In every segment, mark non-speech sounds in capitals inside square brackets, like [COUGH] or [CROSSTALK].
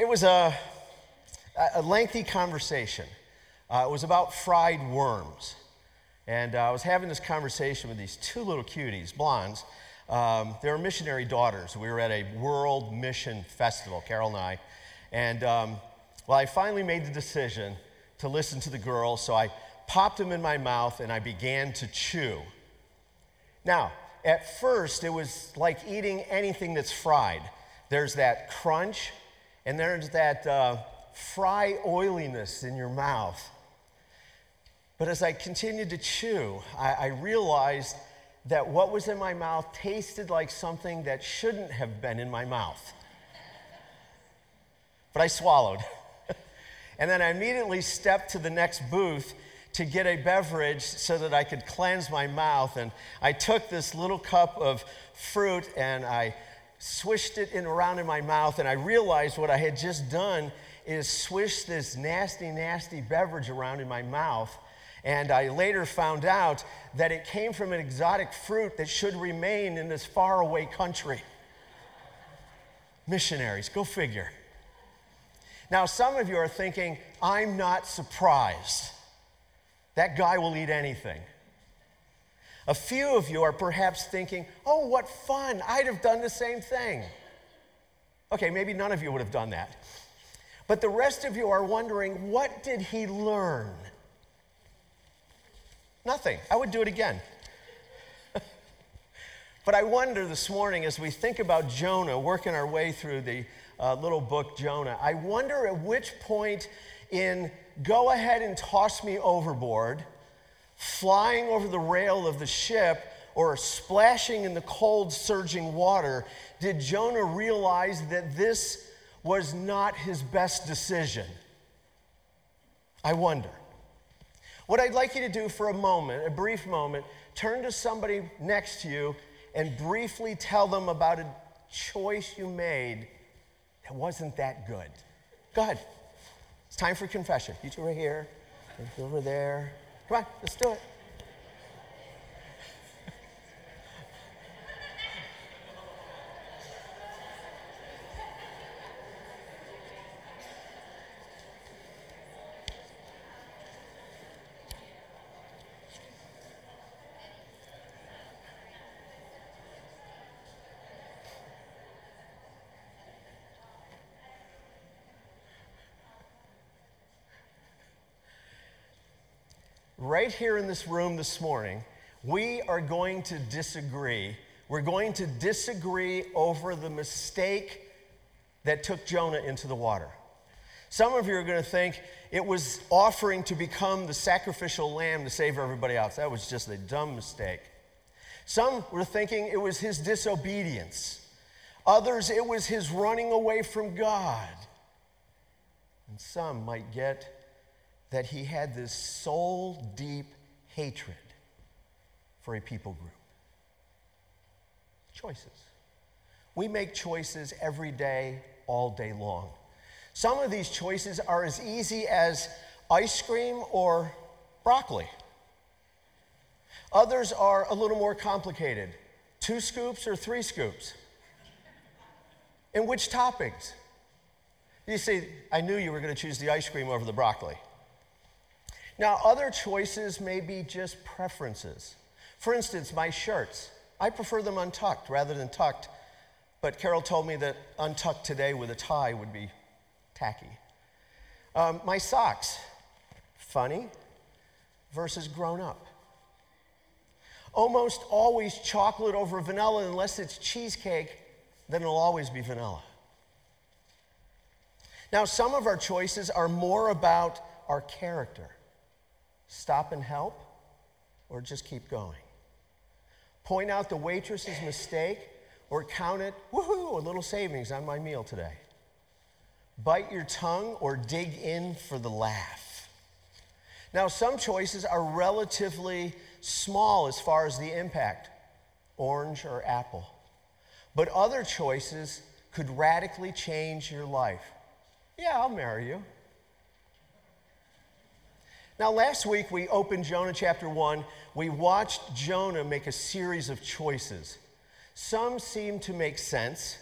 it was a, a lengthy conversation. Uh, it was about fried worms. And uh, I was having this conversation with these two little cuties, blondes. Um, they were missionary daughters. We were at a world mission festival, Carol and I. And um, well, I finally made the decision to listen to the girls, so I popped them in my mouth and I began to chew. Now, at first, it was like eating anything that's fried. There's that crunch, and there's that uh, fry oiliness in your mouth. But as I continued to chew, I, I realized that what was in my mouth tasted like something that shouldn't have been in my mouth. But I swallowed. [LAUGHS] and then I immediately stepped to the next booth to get a beverage so that I could cleanse my mouth. And I took this little cup of fruit and I swished it in around in my mouth. And I realized what I had just done is swish this nasty, nasty beverage around in my mouth. And I later found out that it came from an exotic fruit that should remain in this faraway country. Missionaries, go figure. Now, some of you are thinking, I'm not surprised. That guy will eat anything. A few of you are perhaps thinking, oh, what fun, I'd have done the same thing. Okay, maybe none of you would have done that. But the rest of you are wondering, what did he learn? Nothing. I would do it again. [LAUGHS] but I wonder this morning as we think about Jonah, working our way through the uh, little book Jonah, I wonder at which point in go ahead and toss me overboard, flying over the rail of the ship, or splashing in the cold, surging water, did Jonah realize that this was not his best decision? I wonder. What I'd like you to do for a moment, a brief moment, turn to somebody next to you and briefly tell them about a choice you made that wasn't that good. Go ahead. It's time for confession. You two are here, over there. Come on, let's do it. Right here in this room this morning, we are going to disagree. We're going to disagree over the mistake that took Jonah into the water. Some of you are going to think it was offering to become the sacrificial lamb to save everybody else. That was just a dumb mistake. Some were thinking it was his disobedience. Others, it was his running away from God. And some might get that he had this soul deep hatred for a people group. Choices. We make choices every day, all day long. Some of these choices are as easy as ice cream or broccoli. Others are a little more complicated two scoops or three scoops. And which toppings? You see, I knew you were going to choose the ice cream over the broccoli. Now, other choices may be just preferences. For instance, my shirts. I prefer them untucked rather than tucked, but Carol told me that untucked today with a tie would be tacky. Um, my socks. Funny versus grown up. Almost always chocolate over vanilla, unless it's cheesecake, then it'll always be vanilla. Now, some of our choices are more about our character stop and help, or just keep going. Point out the waitress's mistake, or count it, woohoo, a little savings on my meal today. Bite your tongue, or dig in for the laugh. Now, some choices are relatively small as far as the impact orange or apple. But other choices could radically change your life. Yeah, I'll marry you. Now, last week we opened Jonah chapter 1. We watched Jonah make a series of choices. Some seemed to make sense,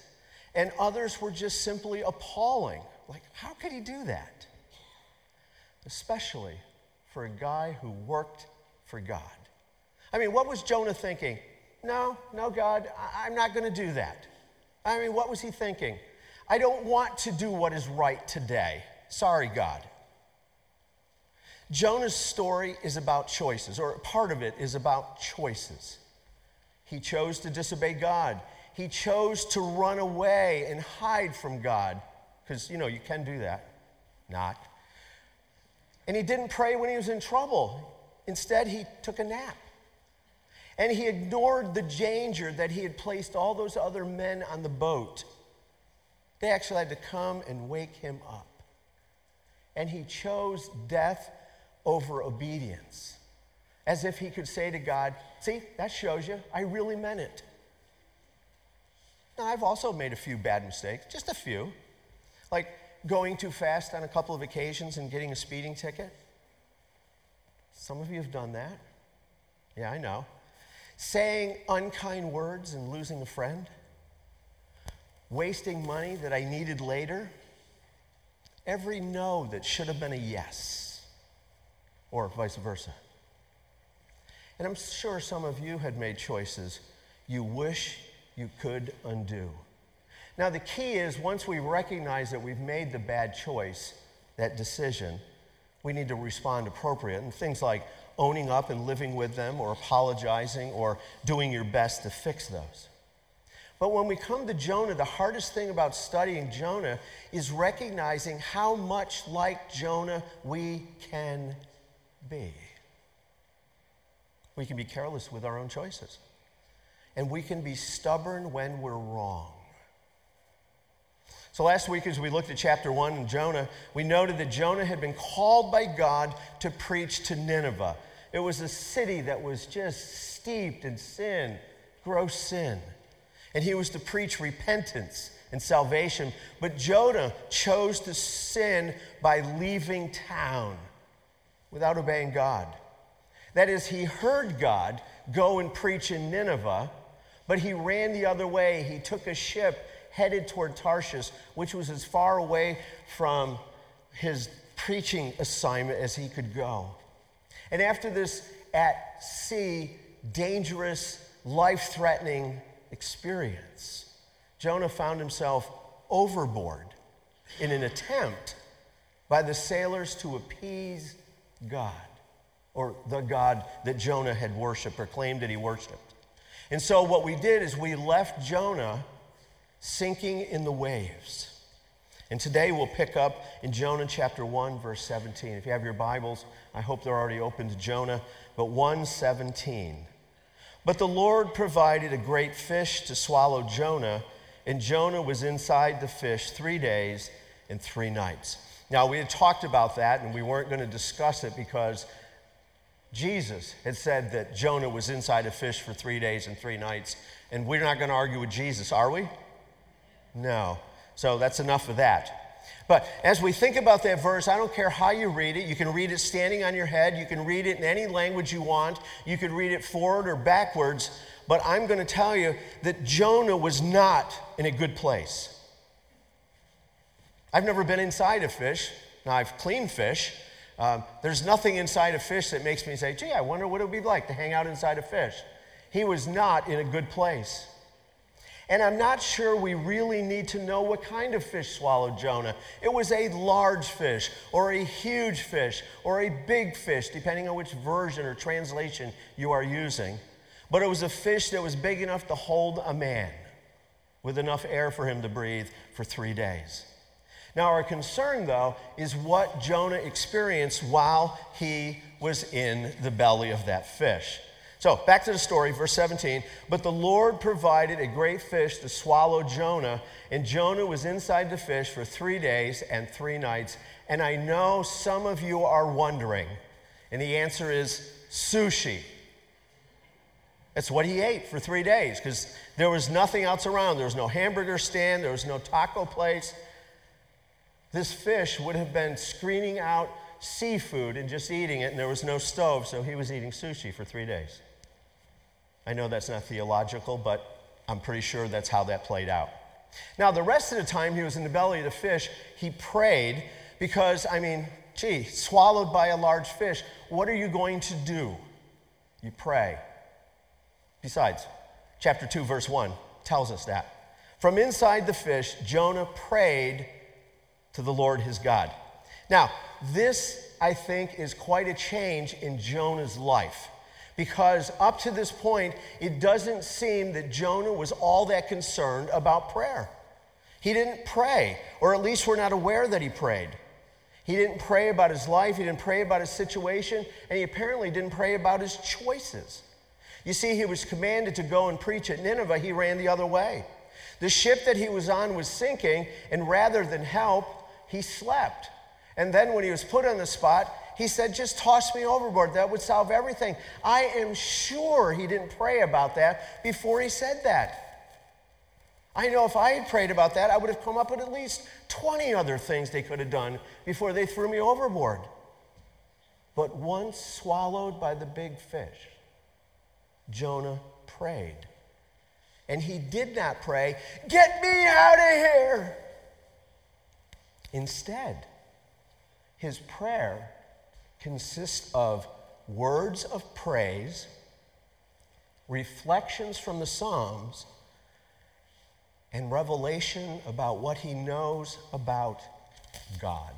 and others were just simply appalling like, how could he do that? Especially for a guy who worked for God. I mean, what was Jonah thinking? No, no, God, I- I'm not going to do that. I mean, what was he thinking? I don't want to do what is right today. Sorry, God. Jonah's story is about choices, or part of it is about choices. He chose to disobey God. He chose to run away and hide from God, because, you know, you can do that. Not. And he didn't pray when he was in trouble. Instead, he took a nap. And he ignored the danger that he had placed all those other men on the boat. They actually had to come and wake him up. And he chose death over obedience, as if he could say to God, See, that shows you, I really meant it. Now, I've also made a few bad mistakes, just a few. Like going too fast on a couple of occasions and getting a speeding ticket. Some of you have done that. Yeah, I know saying unkind words and losing a friend, wasting money that I needed later, every no that should have been a yes, or vice versa. And I'm sure some of you had made choices you wish you could undo. Now, the key is once we recognize that we've made the bad choice, that decision, we need to respond appropriate. And things like owning up and living with them, or apologizing, or doing your best to fix those. But when we come to Jonah, the hardest thing about studying Jonah is recognizing how much like Jonah we can be. We can be careless with our own choices, and we can be stubborn when we're wrong. So, last week, as we looked at chapter one in Jonah, we noted that Jonah had been called by God to preach to Nineveh. It was a city that was just steeped in sin, gross sin. And he was to preach repentance and salvation. But Jonah chose to sin by leaving town without obeying God. That is, he heard God go and preach in Nineveh, but he ran the other way. He took a ship headed toward Tarshish, which was as far away from his preaching assignment as he could go. And after this at sea, dangerous, life threatening experience, Jonah found himself overboard in an attempt by the sailors to appease God, or the God that Jonah had worshiped or claimed that he worshiped. And so, what we did is we left Jonah sinking in the waves. And today we'll pick up in Jonah chapter 1, verse 17. If you have your Bibles, I hope they're already open to Jonah, but 117. But the Lord provided a great fish to swallow Jonah, and Jonah was inside the fish three days and three nights. Now, we had talked about that, and we weren't going to discuss it because Jesus had said that Jonah was inside a fish for three days and three nights, and we're not going to argue with Jesus, are we? No. So that's enough of that. But as we think about that verse, I don't care how you read it. You can read it standing on your head. You can read it in any language you want. You can read it forward or backwards. But I'm going to tell you that Jonah was not in a good place. I've never been inside a fish. Now, I've cleaned fish. Um, there's nothing inside a fish that makes me say, gee, I wonder what it would be like to hang out inside a fish. He was not in a good place. And I'm not sure we really need to know what kind of fish swallowed Jonah. It was a large fish, or a huge fish, or a big fish, depending on which version or translation you are using. But it was a fish that was big enough to hold a man with enough air for him to breathe for three days. Now, our concern, though, is what Jonah experienced while he was in the belly of that fish. So, back to the story, verse 17. But the Lord provided a great fish to swallow Jonah, and Jonah was inside the fish for three days and three nights. And I know some of you are wondering, and the answer is sushi. That's what he ate for three days because there was nothing else around. There was no hamburger stand, there was no taco place. This fish would have been screening out seafood and just eating it, and there was no stove, so he was eating sushi for three days. I know that's not theological, but I'm pretty sure that's how that played out. Now, the rest of the time he was in the belly of the fish, he prayed because, I mean, gee, swallowed by a large fish, what are you going to do? You pray. Besides, chapter 2, verse 1 tells us that. From inside the fish, Jonah prayed to the Lord his God. Now, this, I think, is quite a change in Jonah's life because up to this point, it doesn't seem that Jonah was all that concerned about prayer. He didn't pray, or at least we're not aware that he prayed. He didn't pray about his life, he didn't pray about his situation, and he apparently didn't pray about his choices. You see, he was commanded to go and preach at Nineveh, he ran the other way. The ship that he was on was sinking, and rather than help, he slept. And then when he was put on the spot, he said, Just toss me overboard. That would solve everything. I am sure he didn't pray about that before he said that. I know if I had prayed about that, I would have come up with at least 20 other things they could have done before they threw me overboard. But once swallowed by the big fish, Jonah prayed. And he did not pray, Get me out of! Instead, his prayer consists of words of praise, reflections from the Psalms, and revelation about what he knows about God.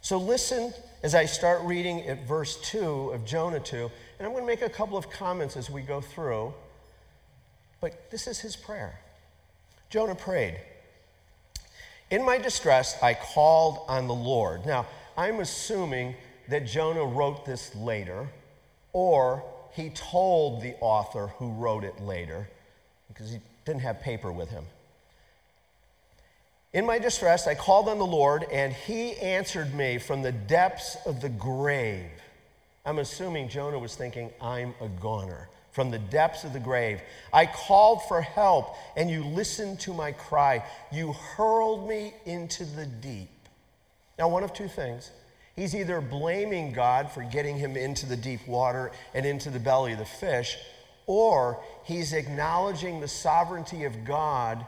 So listen as I start reading at verse 2 of Jonah 2, and I'm going to make a couple of comments as we go through. But this is his prayer. Jonah prayed, In my distress, I called on the Lord. Now, I'm assuming that Jonah wrote this later, or he told the author who wrote it later, because he didn't have paper with him. In my distress, I called on the Lord, and he answered me from the depths of the grave. I'm assuming Jonah was thinking, I'm a goner. From the depths of the grave, I called for help, and you listened to my cry. You hurled me into the deep. Now, one of two things He's either blaming God for getting him into the deep water and into the belly of the fish, or he's acknowledging the sovereignty of God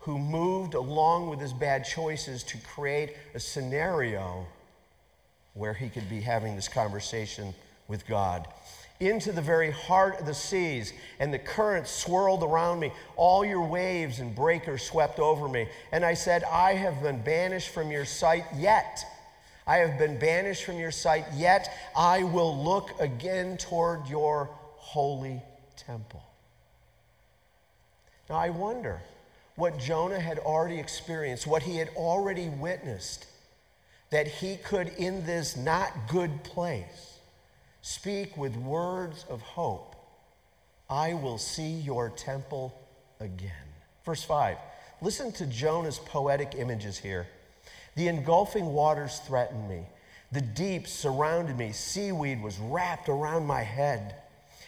who moved along with his bad choices to create a scenario where he could be having this conversation with God. Into the very heart of the seas, and the currents swirled around me. All your waves and breakers swept over me. And I said, I have been banished from your sight, yet I have been banished from your sight, yet I will look again toward your holy temple. Now, I wonder what Jonah had already experienced, what he had already witnessed, that he could, in this not good place, speak with words of hope I will see your temple again. Verse 5. Listen to Jonah's poetic images here. The engulfing waters threatened me. The deep surrounded me. Seaweed was wrapped around my head.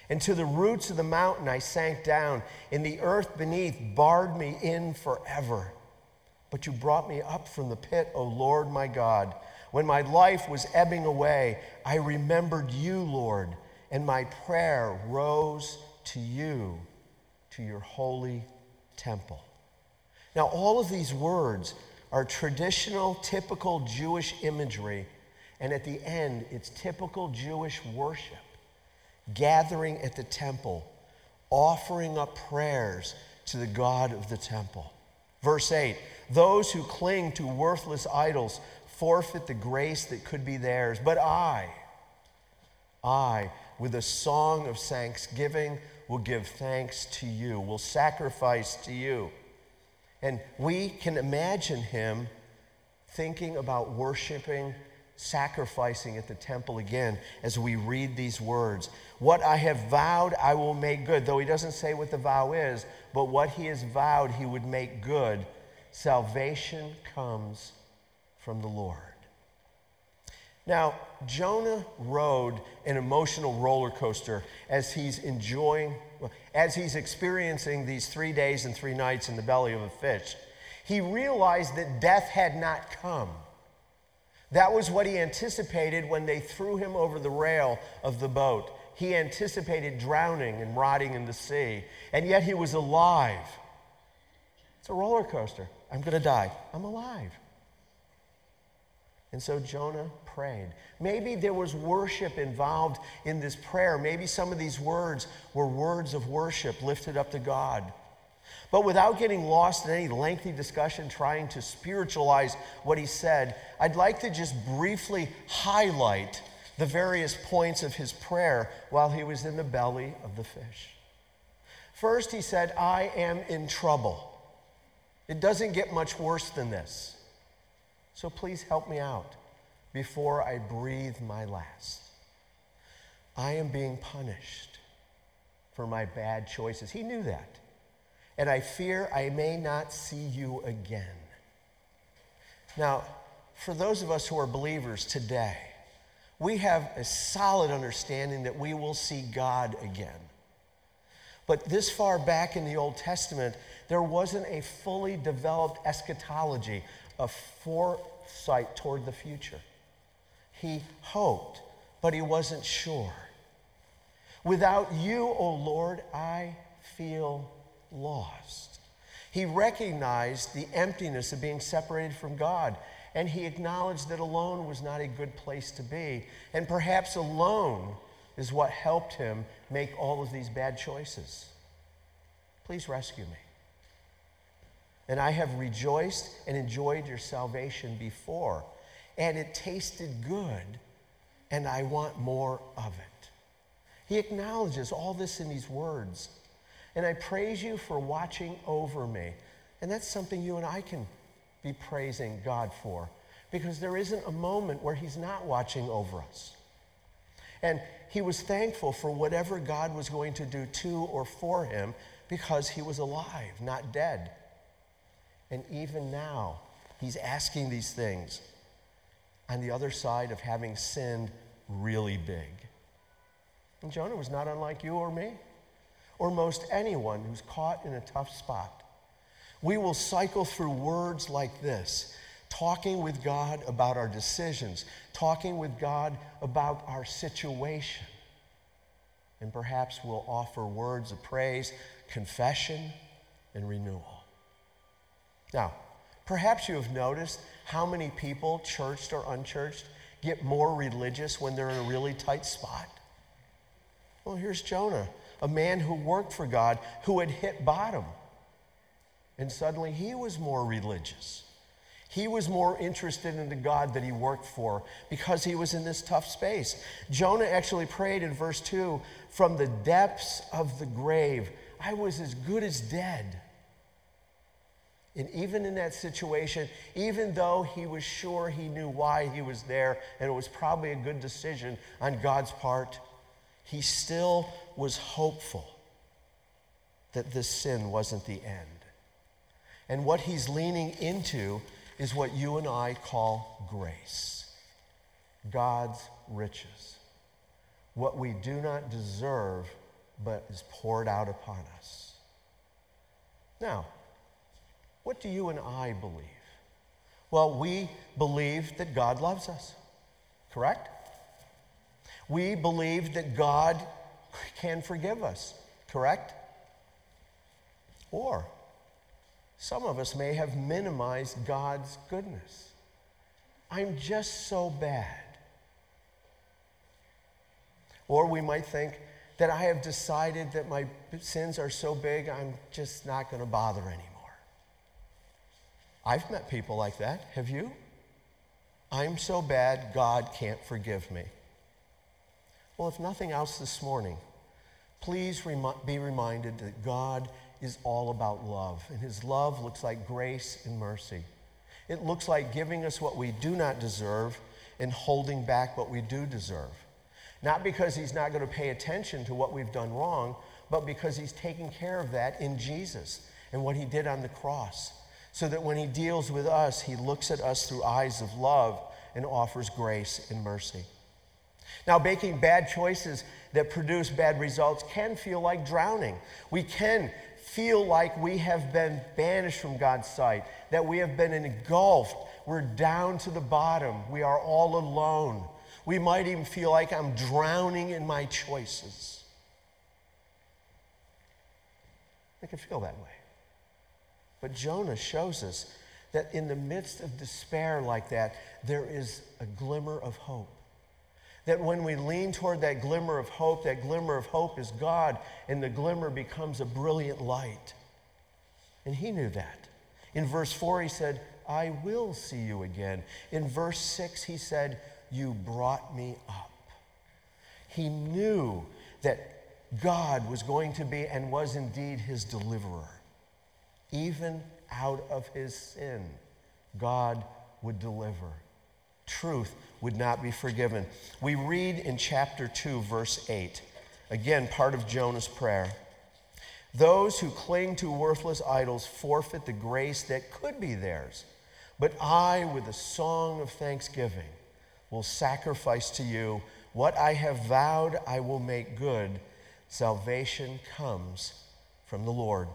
And to the roots of the mountain I sank down, and the earth beneath barred me in forever. But you brought me up from the pit, O Lord my God. When my life was ebbing away, I remembered you, Lord, and my prayer rose to you, to your holy temple. Now, all of these words are traditional, typical Jewish imagery. And at the end, it's typical Jewish worship. Gathering at the temple, offering up prayers to the God of the temple. Verse 8 Those who cling to worthless idols forfeit the grace that could be theirs. But I, I, with a song of thanksgiving, will give thanks to you, will sacrifice to you. And we can imagine him thinking about worshiping, sacrificing at the temple again as we read these words. What I have vowed, I will make good. Though he doesn't say what the vow is, but what he has vowed, he would make good. Salvation comes from the Lord. Now, Jonah rode an emotional roller coaster as he's enjoying, as he's experiencing these three days and three nights in the belly of a fish. He realized that death had not come. That was what he anticipated when they threw him over the rail of the boat. He anticipated drowning and rotting in the sea, and yet he was alive. It's a roller coaster. I'm going to die. I'm alive. And so Jonah prayed. Maybe there was worship involved in this prayer. Maybe some of these words were words of worship lifted up to God. But without getting lost in any lengthy discussion trying to spiritualize what he said, I'd like to just briefly highlight the various points of his prayer while he was in the belly of the fish. First, he said, I am in trouble. It doesn't get much worse than this. So please help me out before I breathe my last. I am being punished for my bad choices. He knew that. And I fear I may not see you again. Now, for those of us who are believers today, we have a solid understanding that we will see God again. But this far back in the Old Testament, there wasn't a fully developed eschatology, a foresight toward the future. He hoped, but he wasn't sure. Without you, O oh Lord, I feel lost. He recognized the emptiness of being separated from God, and he acknowledged that alone was not a good place to be. And perhaps alone is what helped him make all of these bad choices. Please rescue me. And I have rejoiced and enjoyed your salvation before, and it tasted good, and I want more of it. He acknowledges all this in these words. And I praise you for watching over me. And that's something you and I can be praising God for because there isn't a moment where He's not watching over us. And he was thankful for whatever God was going to do to or for him because he was alive, not dead. And even now, he's asking these things on the other side of having sinned really big. And Jonah was not unlike you or me, or most anyone who's caught in a tough spot. We will cycle through words like this talking with God about our decisions, talking with God about our situation. And perhaps we'll offer words of praise, confession, and renewal. Now, perhaps you have noticed how many people, churched or unchurched, get more religious when they're in a really tight spot. Well, here's Jonah, a man who worked for God, who had hit bottom. And suddenly he was more religious. He was more interested in the God that he worked for because he was in this tough space. Jonah actually prayed in verse 2 from the depths of the grave, I was as good as dead. And even in that situation, even though he was sure he knew why he was there, and it was probably a good decision on God's part, he still was hopeful that this sin wasn't the end. And what he's leaning into is what you and I call grace God's riches. What we do not deserve, but is poured out upon us. Now, what do you and I believe? Well, we believe that God loves us, correct? We believe that God can forgive us, correct? Or some of us may have minimized God's goodness. I'm just so bad. Or we might think that I have decided that my sins are so big, I'm just not going to bother anymore. I've met people like that. Have you? I'm so bad, God can't forgive me. Well, if nothing else this morning, please rem- be reminded that God is all about love. And his love looks like grace and mercy. It looks like giving us what we do not deserve and holding back what we do deserve. Not because he's not going to pay attention to what we've done wrong, but because he's taking care of that in Jesus and what he did on the cross. So that when he deals with us, he looks at us through eyes of love and offers grace and mercy. Now, making bad choices that produce bad results can feel like drowning. We can feel like we have been banished from God's sight, that we have been engulfed. We're down to the bottom. We are all alone. We might even feel like I'm drowning in my choices. I can feel that way. But Jonah shows us that in the midst of despair like that, there is a glimmer of hope. That when we lean toward that glimmer of hope, that glimmer of hope is God, and the glimmer becomes a brilliant light. And he knew that. In verse 4, he said, I will see you again. In verse 6, he said, You brought me up. He knew that God was going to be and was indeed his deliverer. Even out of his sin, God would deliver. Truth would not be forgiven. We read in chapter 2, verse 8, again, part of Jonah's prayer. Those who cling to worthless idols forfeit the grace that could be theirs. But I, with a song of thanksgiving, will sacrifice to you what I have vowed I will make good. Salvation comes from the Lord.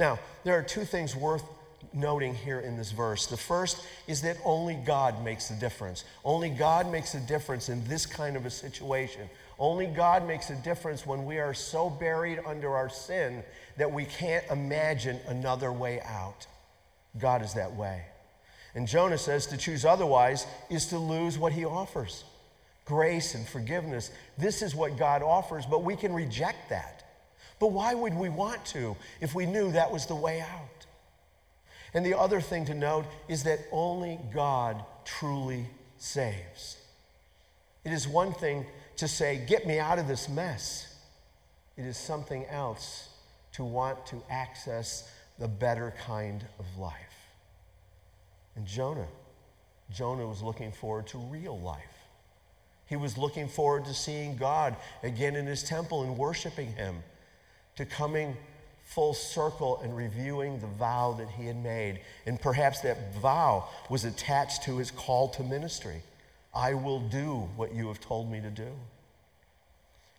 Now, there are two things worth noting here in this verse. The first is that only God makes the difference. Only God makes a difference in this kind of a situation. Only God makes a difference when we are so buried under our sin that we can't imagine another way out. God is that way. And Jonah says to choose otherwise is to lose what he offers grace and forgiveness. This is what God offers, but we can reject that. But why would we want to if we knew that was the way out? And the other thing to note is that only God truly saves. It is one thing to say, Get me out of this mess. It is something else to want to access the better kind of life. And Jonah, Jonah was looking forward to real life. He was looking forward to seeing God again in his temple and worshiping him, to coming full circle and reviewing the vow that he had made. And perhaps that vow was attached to his call to ministry. I will do what you have told me to do.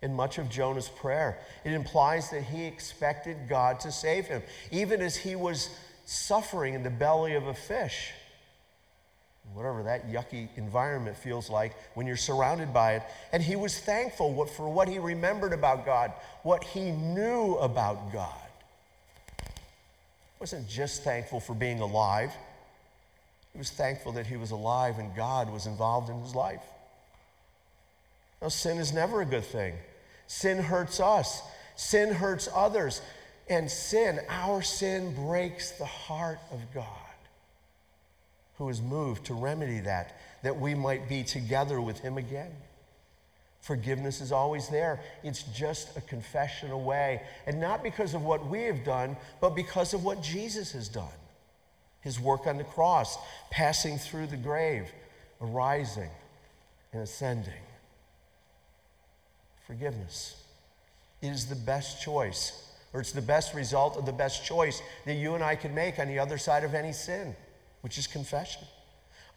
In much of Jonah's prayer, it implies that he expected God to save him, even as he was suffering in the belly of a fish whatever that yucky environment feels like when you're surrounded by it. And he was thankful for what he remembered about God, what he knew about God. He wasn't just thankful for being alive, he was thankful that he was alive and God was involved in his life. Now, sin is never a good thing. Sin hurts us, sin hurts others, and sin, our sin, breaks the heart of God who is moved to remedy that, that we might be together with him again. Forgiveness is always there. It's just a confession away. And not because of what we have done, but because of what Jesus has done. His work on the cross, passing through the grave, arising and ascending. Forgiveness. is the best choice, or it's the best result of the best choice that you and I can make on the other side of any sin which is confession.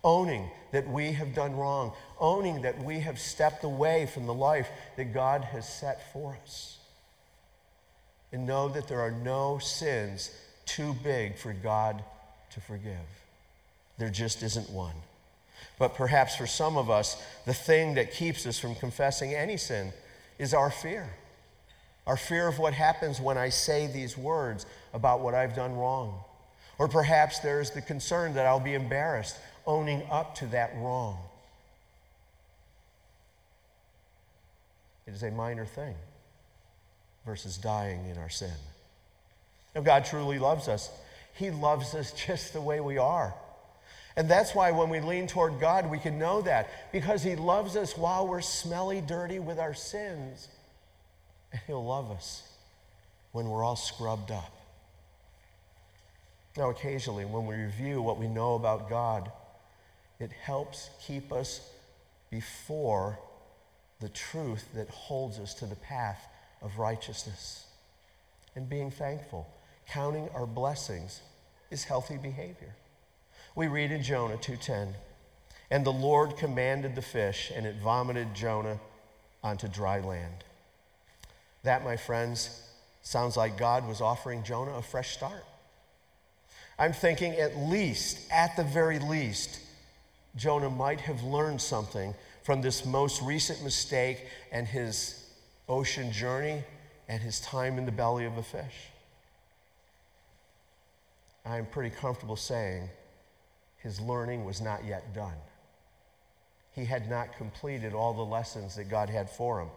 Owning that we have done wrong, owning that we have stepped away from the life that God has set for us. And know that there are no sins too big for God to forgive. There just isn't one. But perhaps for some of us, the thing that keeps us from confessing any sin is our fear. Our fear of what happens when I say these words about what I've done wrong. Or perhaps there's the concern that I'll be embarrassed owning up to that wrong. It is a minor thing versus dying in our sin. Now, God truly loves us. He loves us [LAUGHS] just the way we are. And that's why when we lean toward God, we can know that because He loves us while we're smelly, dirty with our sins. And He'll love us when we're all scrubbed up. Now, occasionally, when we review what we know about God, it helps keep us before the truth that holds us to the path of righteousness. And being thankful, counting our blessings, is healthy behavior. We read in Jonah 2:10, and the Lord commanded the fish, and it vomited Jonah onto dry land. That, my friends, sounds like God was offering Jonah a fresh start. I'm thinking at least, at the very least, Jonah might have learned something from this most recent mistake and his ocean journey and his time in the belly of a fish. I'm pretty comfortable saying his learning was not yet done. He had not completed all the lessons that God had for him.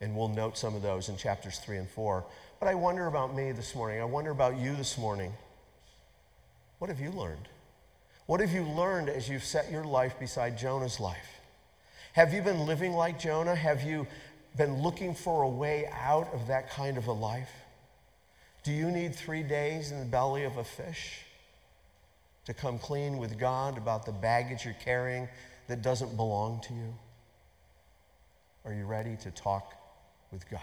And we'll note some of those in chapters 3 and 4. But I wonder about me this morning. I wonder about you this morning. What have you learned? What have you learned as you've set your life beside Jonah's life? Have you been living like Jonah? Have you been looking for a way out of that kind of a life? Do you need three days in the belly of a fish to come clean with God about the baggage you're carrying that doesn't belong to you? Are you ready to talk with God?